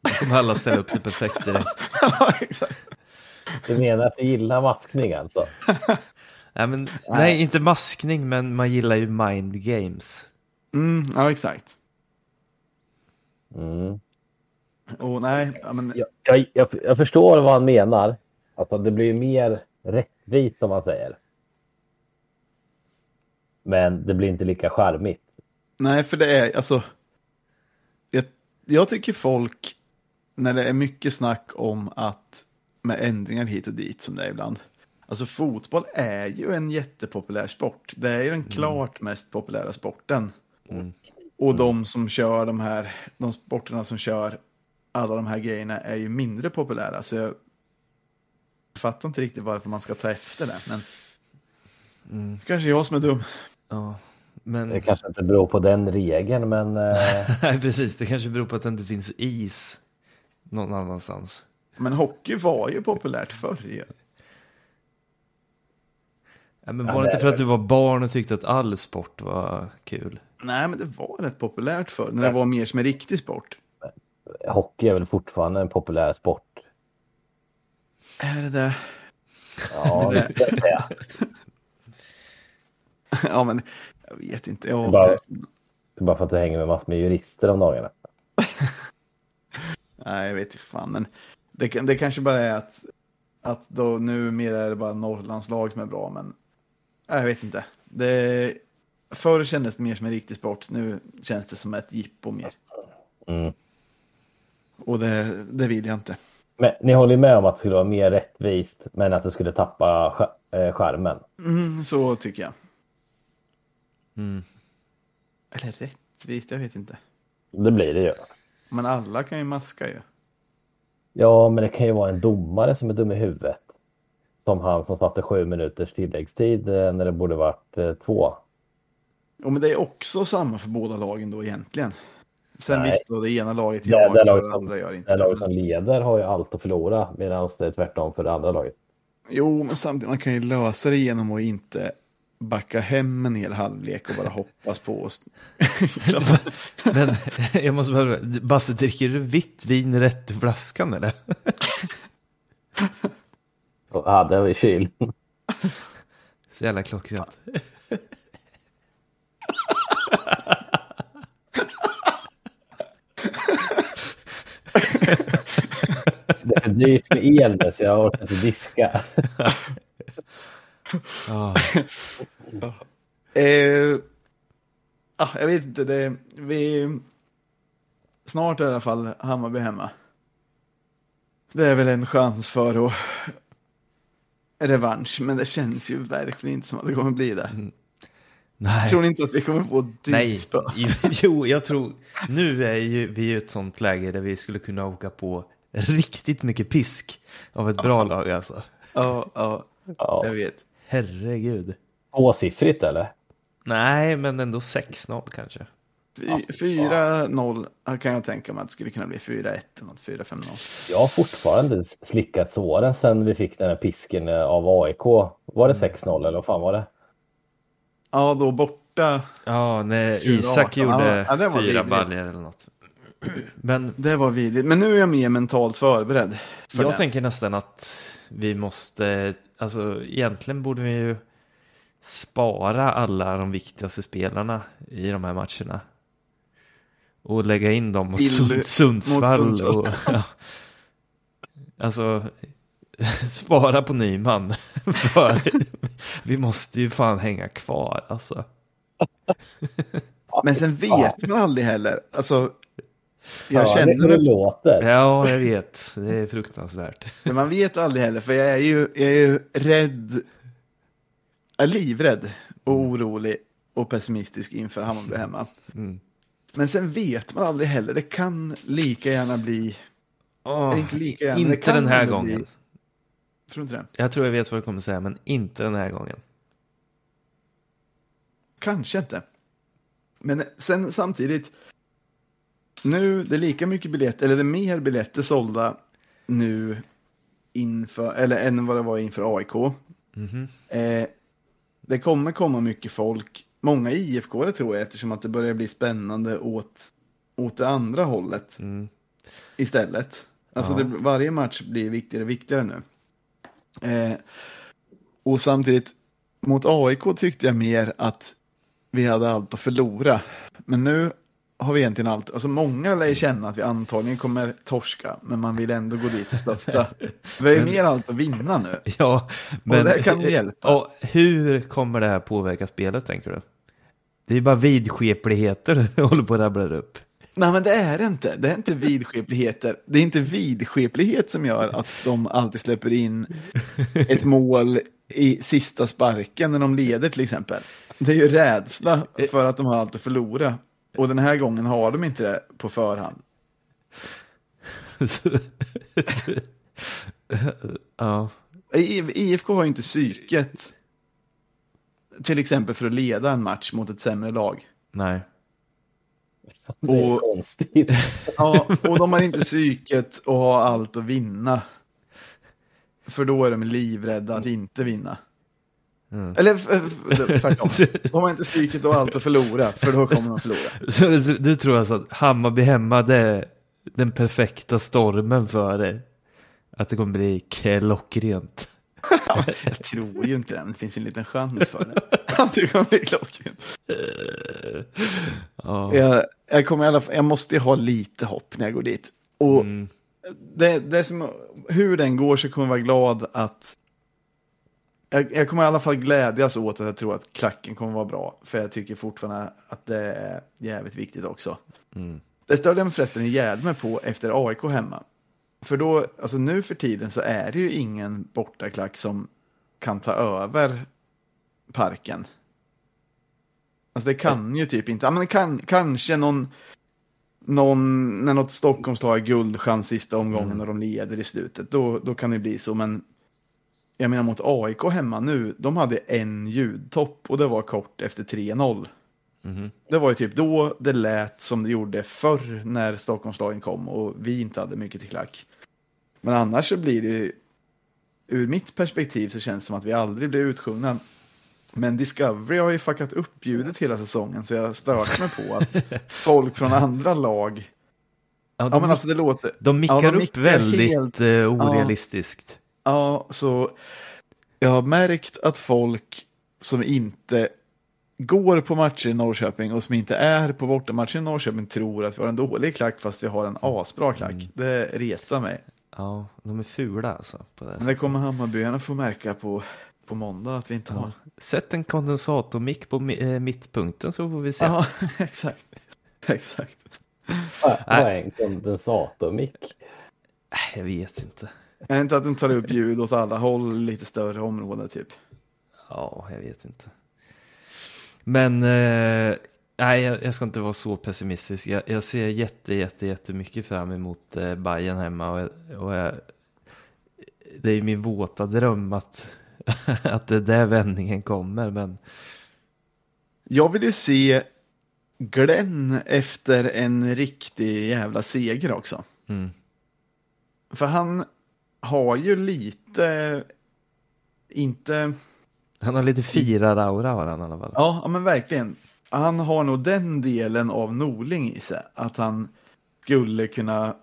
då kommer alla ställa upp sig perfekt direkt. Ja, exakt. Du menar att du gillar maskning alltså? Nej, men, nej, inte maskning, men man gillar ju mind games. Mm, ja, exakt. Mm. Och nej, ja, men, Jag, jag, jag, jag förstår vad han menar. Alltså det blir ju mer rättvist som man säger. Men det blir inte lika charmigt. nej, för det är alltså. Jag, jag tycker folk, när det är mycket snack om att med ändringar hit och dit som det är ibland. Alltså fotboll är ju en jättepopulär sport. Det är ju den klart mest populära sporten. Mm. Och de som kör de här, de sporterna som kör alla de här grejerna är ju mindre populära. Så jag fattar inte riktigt varför man ska ta efter det. Men Mm. kanske jag som är dum. Ja, men Det kanske inte beror på den regeln, men eh, nej, precis, det kanske beror på att det inte finns is någon annanstans. Men hockey var ju populärt förr. ju. Ja, men var det det inte för att du var barn och tyckte att all sport var kul? Nej, men det var rätt populärt för när det var mer som en riktig sport. Hockey är väl fortfarande en populär sport. Är det det? Ja, det är det. ja, men jag vet inte. Jag, Bara- Det är bara för att du hänger med massor med jurister om dagarna. Nej, jag vet inte fan. Men det, det kanske bara är att, att då numera är det bara Norrlands lag som är bra. Men jag vet inte. Det, förr kändes det mer som en riktig sport. Nu känns det som ett jippo mer. Mm. Och det, det vill jag inte. Men ni håller med om att det skulle vara mer rättvist, men att det skulle tappa eh, skärmen. Mm, så tycker jag. Mm. Eller rättvist, jag vet inte. Det blir det ju. Men alla kan ju maska ju. Ja, men det kan ju vara en domare som är dum i huvudet. Som han som satte sju minuters tilläggstid eh, när det borde varit eh, två. Ja, men det är också samma för båda lagen då egentligen. Sen Nej. visst, då det ena laget Det- jagar det och laget det som- andra gör Det inte. laget som leder har ju allt att förlora medan det är tvärtom för det andra laget. Jo, men samtidigt man kan ju lösa det genom att inte backa hem en hel halvlek och bara hoppas på oss. Men jag måste bara, Basse, dricker du vitt vin rätt ur flaskan eller? Och hade jag i kyl. Så jävla klockrent. Det är dyrt med el så jag orkar inte diska. Ja. Eh, ah, jag vet inte, det, vi... Snart är i alla fall Hammarby hemma. Det är väl en chans för att revansch, men det känns ju verkligen inte som att det kommer bli det. Nej. Tror ni inte att vi kommer få dykspö? jo, jag tror, nu är ju vi i ett sånt läge där vi skulle kunna åka på riktigt mycket pisk av ett bra lag alltså. Ja, ja, Ja. jag vet. Herregud. Tvåsiffrigt eller? Nej, men ändå 6-0 kanske. Fy- 4-0 kan jag tänka mig att det skulle kunna bli 4-1 eller något, 4-5-0. Jag har fortfarande slickat såren sen vi fick den här pisken eh, av AIK. Var det 6-0 eller vad fan var det? Ja, då borta. Ja, när 2018. Isak gjorde Ja, det var fyra vidrigt. baljor eller något. Men Det var vidrigt. Men nu är jag mer mentalt förberedd. För jag det. tänker nästan att vi måste, alltså egentligen borde vi ju spara alla de viktigaste spelarna i de här matcherna. Och lägga in dem mot Sund- Sundsvall. mot Sundsvall. Och, ja. Alltså, spara på Nyman. För vi måste ju fan hänga kvar alltså. Men sen vet man aldrig heller. Alltså, jag Ja, känner det, det det, Ja, låter. jag vet. Det är fruktansvärt. men man vet aldrig heller. För jag är ju, jag är ju rädd, jag är livrädd och orolig och pessimistisk inför Hammarby hemma. Mm. Men sen vet man aldrig heller. Det kan lika gärna bli, eller inte lika gärna. inte den här gången. Bli, tror du inte det? Jag tror jag vet vad du kommer säga, men inte den här gången. Kanske inte. Men sen samtidigt, nu det är lika mycket biljetter, eller det är mer biljetter sålda nu inför, eller än vad det var inför AIK. Mhm. Eh, det kommer komma mycket folk, många IFK tror jag, eftersom att det börjar bli spännande åt, åt det andra hållet Mm. istället. Alltså Ja. det, varje match blir viktigare och viktigare nu. Eh, och samtidigt, mot AIK tyckte jag mer att vi hade allt att förlora. Men nu har vi egentligen allt, alltså många lär känna att vi antagligen kommer torska, men man vill ändå gå dit och stötta. Vi har ju mer allt att vinna nu. Ja, men det kan hjälpa. Och hur kommer det här påverka spelet tänker du? Det är ju bara vidskepligheter du håller på att rabbla upp. Nej, men det är det inte. Det är inte vidskepligheter. Det är inte vidskeplighet som gör att de alltid släpper in ett mål i sista sparken när de leder till exempel. Det är ju rädsla för att de har allt att förlora. Och den här gången har de inte det på förhand. Ja, IFK har ju inte psyket till exempel för att leda en match mot ett sämre lag. nej. Det är Och- konstigt. Ja, och de har inte psyket att ha allt att vinna. För då är de livrädda att inte vinna. Mm. Eller tvärtom. De har inte psyket och allt att förlora, för då kommer de förlora. Så du tror alltså att Hammarby hemma, det är den perfekta stormen för dig? Att det kommer bli klockrent? ja, jag tror ju inte det. Det finns en liten chans för det. Att det kommer bli klockrent. Ja. Jag, jag, kommer i alla fall, jag måste ha lite hopp när jag går dit. Och mm. det, det som, hur den går så kommer jag vara glad att jag, jag, kommer i alla fall glädjas åt att jag tror att klacken kommer vara bra. För jag tycker fortfarande att det är jävligt viktigt också. Mm. Det störde jag mig förresten ihjäl mig på efter AIK hemma. För då, alltså nu för tiden så är det ju ingen bortaklack som kan ta över parken. Alltså det kan ju typ inte, ja men kan, kanske någon, någon, när något Stockholmslag har guldchans sista omgången mm. och de leder i slutet, då, då kan det bli så, men jag menar mot AIK hemma nu, de hade en ljudtopp och det var kort efter 3-0. Mm. Det var ju typ då det lät som det gjorde förr när Stockholmslagen kom och vi inte hade mycket till klack. Men annars så blir det, ur mitt perspektiv så känns det som att vi aldrig blir utsjungna. Men Discovery har ju fuckat upp ljudet hela säsongen så jag stört mig på att folk från andra lag Ja, de, ja, men alltså det låter... De mickar ja, de upp väldigt helt, uh, orealistiskt. Ja, ja, så jag har märkt att folk som inte går på matcher i Norrköping och som inte är på bortamatcher i Norrköping tror att vi har en dålig klack fast vi har en asbra klack. Mm. Det retar mig. Ja, de är fula alltså. På det Men det kommer Hammarbyarna få märka på, på måndag att vi inte ja. har. Sätt en kondensatormick på äh, mittpunkten så får vi se. Ja, exakt. exakt. Vad är en kondensatormick? Jag vet inte. Är det inte att den tar upp ljud åt alla håll, lite större område typ? Ja, jag vet inte. Men eh, nej, jag, ska inte vara så pessimistisk. Jag, jag ser jätte, jätte, jättemycket fram emot eh, Bayern hemma och, och jag, det är min våta dröm att, att det är där vändningen kommer. Men... Jag vill ju se Glenn efter en riktig jävla seger också. Mm. För han har ju lite, inte... Han har lite firar-aura har han i alla fall. Ja, men verkligen. Han har nog den delen av Norling i sig. Att han skulle kunna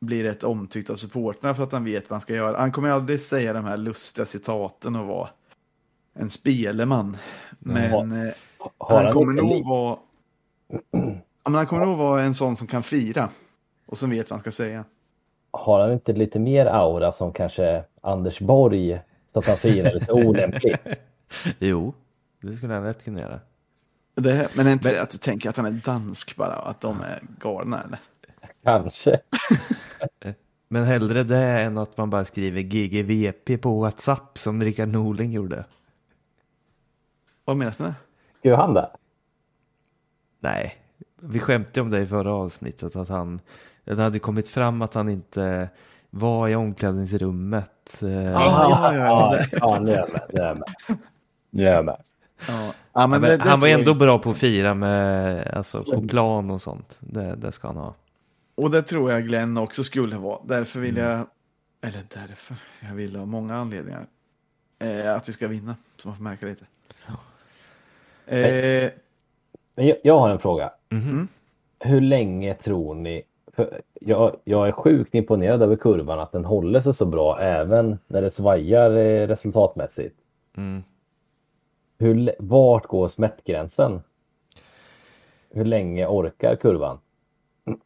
bli rätt omtyckt av supporterna för att han vet vad han ska göra. Han kommer aldrig säga de här lustiga citaten och vara en speleman. Men eh, har han, kommer nog vara... Ja, men han kommer nog vara en sån som kan fira och som vet vad han ska säga har han inte lite mer aura som kanske Anders Borg så att han firar lite olämpligt? jo, det skulle han rätt kunna göra. Det, men är inte men... det att du tänker att han är dansk bara och att de är galna eller? Kanske. men hellre det än att man bara skriver GGVP på WhatsApp som Rickard Norling gjorde. Vad menas med det? Skrev han det? Nej, vi skämtade om det i förra avsnittet att han det hade kommit fram att han inte var i omklädningsrummet. Eh. Ja, ja, ja, ja, nu är jag med. Nu är jag med. Nu är jag med. Ja. Ja, men det, det han var ändå bra på att fira med, alltså, på plan och sånt. Det, det ska han ha. Och det tror jag Glenn också skulle vara. Därför vill mm. jag, eller därför, jag vill ha många anledningar. Eh, att vi ska vinna, så man får märka lite. Ja. Eh, jag, jag har en fråga. Mm -hmm. Hur länge tror ni jag, jag är sjukt imponerad över kurvan, att den håller sig så bra även när det svajar eh, resultatmässigt. Mm. Hur, vart går smärtgränsen? Hur länge orkar kurvan?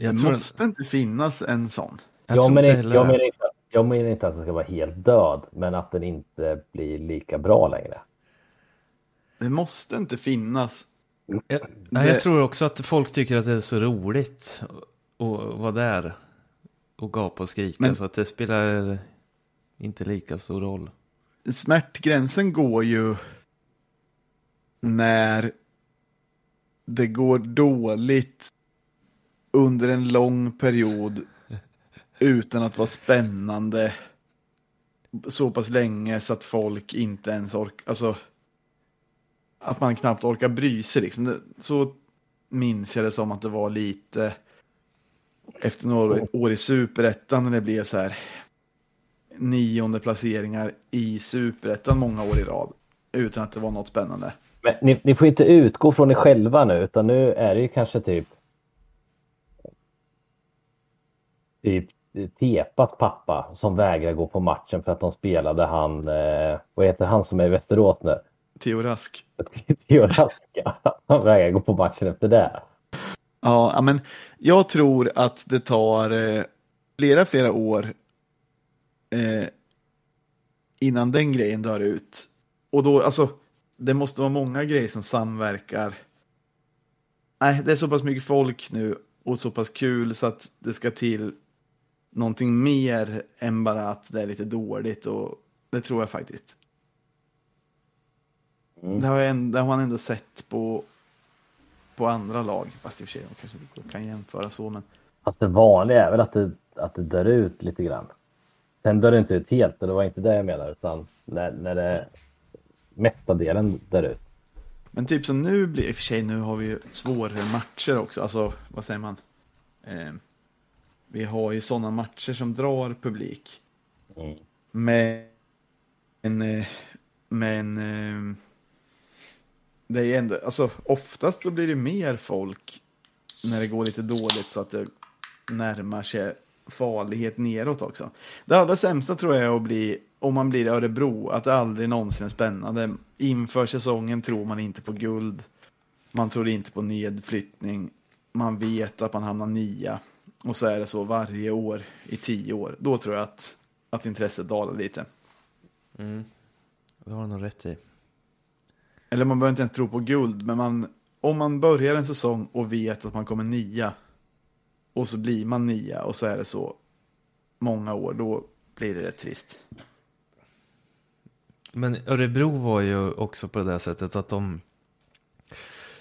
Jag det måste inte finnas en sån. Jag, jag, menar, inte, jag, menar inte, jag menar inte att den ska vara helt död, men att den inte blir lika bra längre. Det måste inte finnas jag, det... jag tror också att folk tycker att det är så roligt att vara där och gapa och skrika Men... så att det spelar inte lika stor roll. Smärtgränsen går ju när det går dåligt under en lång period utan att vara spännande så pass länge så att folk inte ens orkar. Alltså, att man knappt orkar bry sig. Liksom. Så minns jag det som att det var lite efter några år i superettan när det blev så här nionde placeringar i superettan många år i rad. Utan att det var något spännande. Men ni, ni får inte utgå från er själva nu, utan nu är det ju kanske typ typ tepat pappa som vägrar gå på matchen för att de spelade han, eh, vad heter han som är i Västerås nu? Theo Rask. Theo Raska. Han vägrar gå på matchen efter det. Ja, men jag tror att det tar eh, flera, flera år eh, innan den grejen dör ut. Och då, alltså, det måste vara många grejer som samverkar. Nej, det är så pass mycket folk nu och så pass kul så att det ska till någonting mer än bara att det är lite dåligt och det tror jag faktiskt. Mm. Det, har en, det har man ändå sett på, på andra lag, fast i och för sig de kanske inte kan jämföra så. Men... Fast det vanliga är väl att det, att det dör ut lite grann. Sen dör det inte ut helt, och det var inte det jag menade, utan när, när det mesta delen dör ut. Men typ som nu blir, i och för sig nu har vi ju svårare matcher också, alltså vad säger man? Eh, vi har ju sådana matcher som drar publik. Mm. Men, eh, men eh, det är ändå, alltså oftast så blir det mer folk när det går lite dåligt så att det närmar sig farlighet neråt också. Det allra sämsta tror jag är att bli, om man blir Örebro, att det aldrig någonsin är spännande. Inför säsongen tror man inte på guld. Man tror inte på nedflyttning. Man vet att man hamnar nia. Och så är det så varje år i tio år. Då tror jag att, att intresset dalar lite. Mm. Det har du nog rätt i. Eller man behöver inte ens tro på guld, men man, om man börjar en säsong och vet att man kommer nia och så blir man nia och så är det så många år, då blir det rätt trist. Men Örebro var ju också på det där sättet att de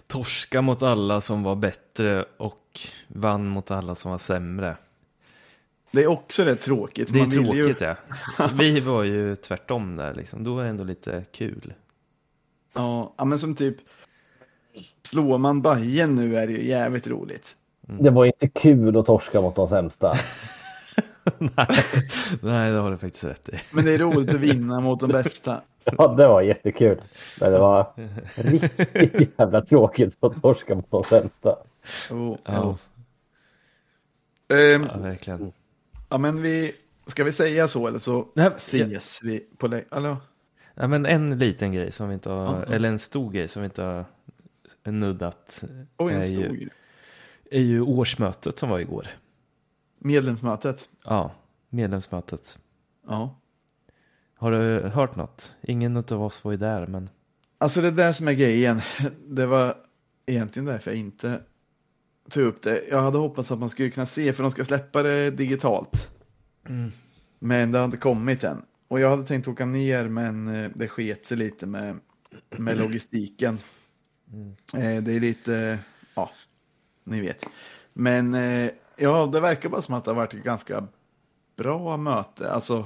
torska mot alla som var bättre och vann mot alla som var sämre. Det är också rätt tråkigt. Det är tråkigt ju... ja. Så vi var ju tvärtom där liksom. Då var det ändå lite kul. Ja, men som typ slår man Bajen nu är det ju jävligt roligt. Mm. Det var inte kul att torska mot de sämsta. nej, nej, det har du faktiskt rätt i. Men det är roligt att vinna mot de bästa. Ja, det var jättekul. Men det var riktigt jävla tråkigt att torska mot de sämsta. Oh, ja. Um, ja, verkligen. Ja, men vi, ska vi säga så eller så Nej, ses vi på det. Ja, men en liten grej som vi inte har, mm. eller en stor grej som vi inte har nuddat. Och en stor grej. är ju årsmötet som var igår. Medlemsmötet? Ja, medlemsmötet. Ja. Har du hört något? Ingen av oss var ju där, men. Alltså det är det som är grejen. Det var egentligen därför jag inte tog upp det. Jag hade hoppats att man skulle kunna se, för de ska släppa det digitalt. Mm. Men det har inte kommit än. Och jag hade tänkt åka ner, men eh, det sket sig lite med, med logistiken. Mm. Eh, det är lite, ja, ni vet. Men eh, ja, det verkar bara som att det har varit ett ganska bra möte. Alltså,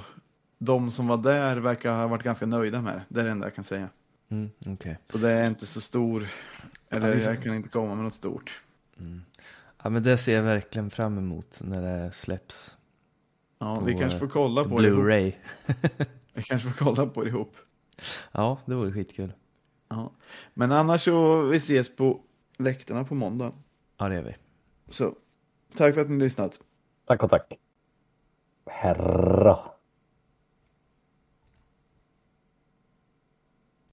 de som var där verkar ha varit ganska nöjda med det. Det är det enda jag kan säga. Mm, okay. Så det är inte så stor, eller ja, jag kan inte komma med något stort. Mm. Ja men det ser jag verkligen fram emot när det släpps. Ja, vi kanske får kolla på det Blu-ray. vi kanske får kolla på det ihop. Ja, det vore skitkul. Ja. Men annars så vi ses på läktarna på måndag. Ja, det gör vi. Så, tack för att ni lyssnat. Tack och tack. Herra.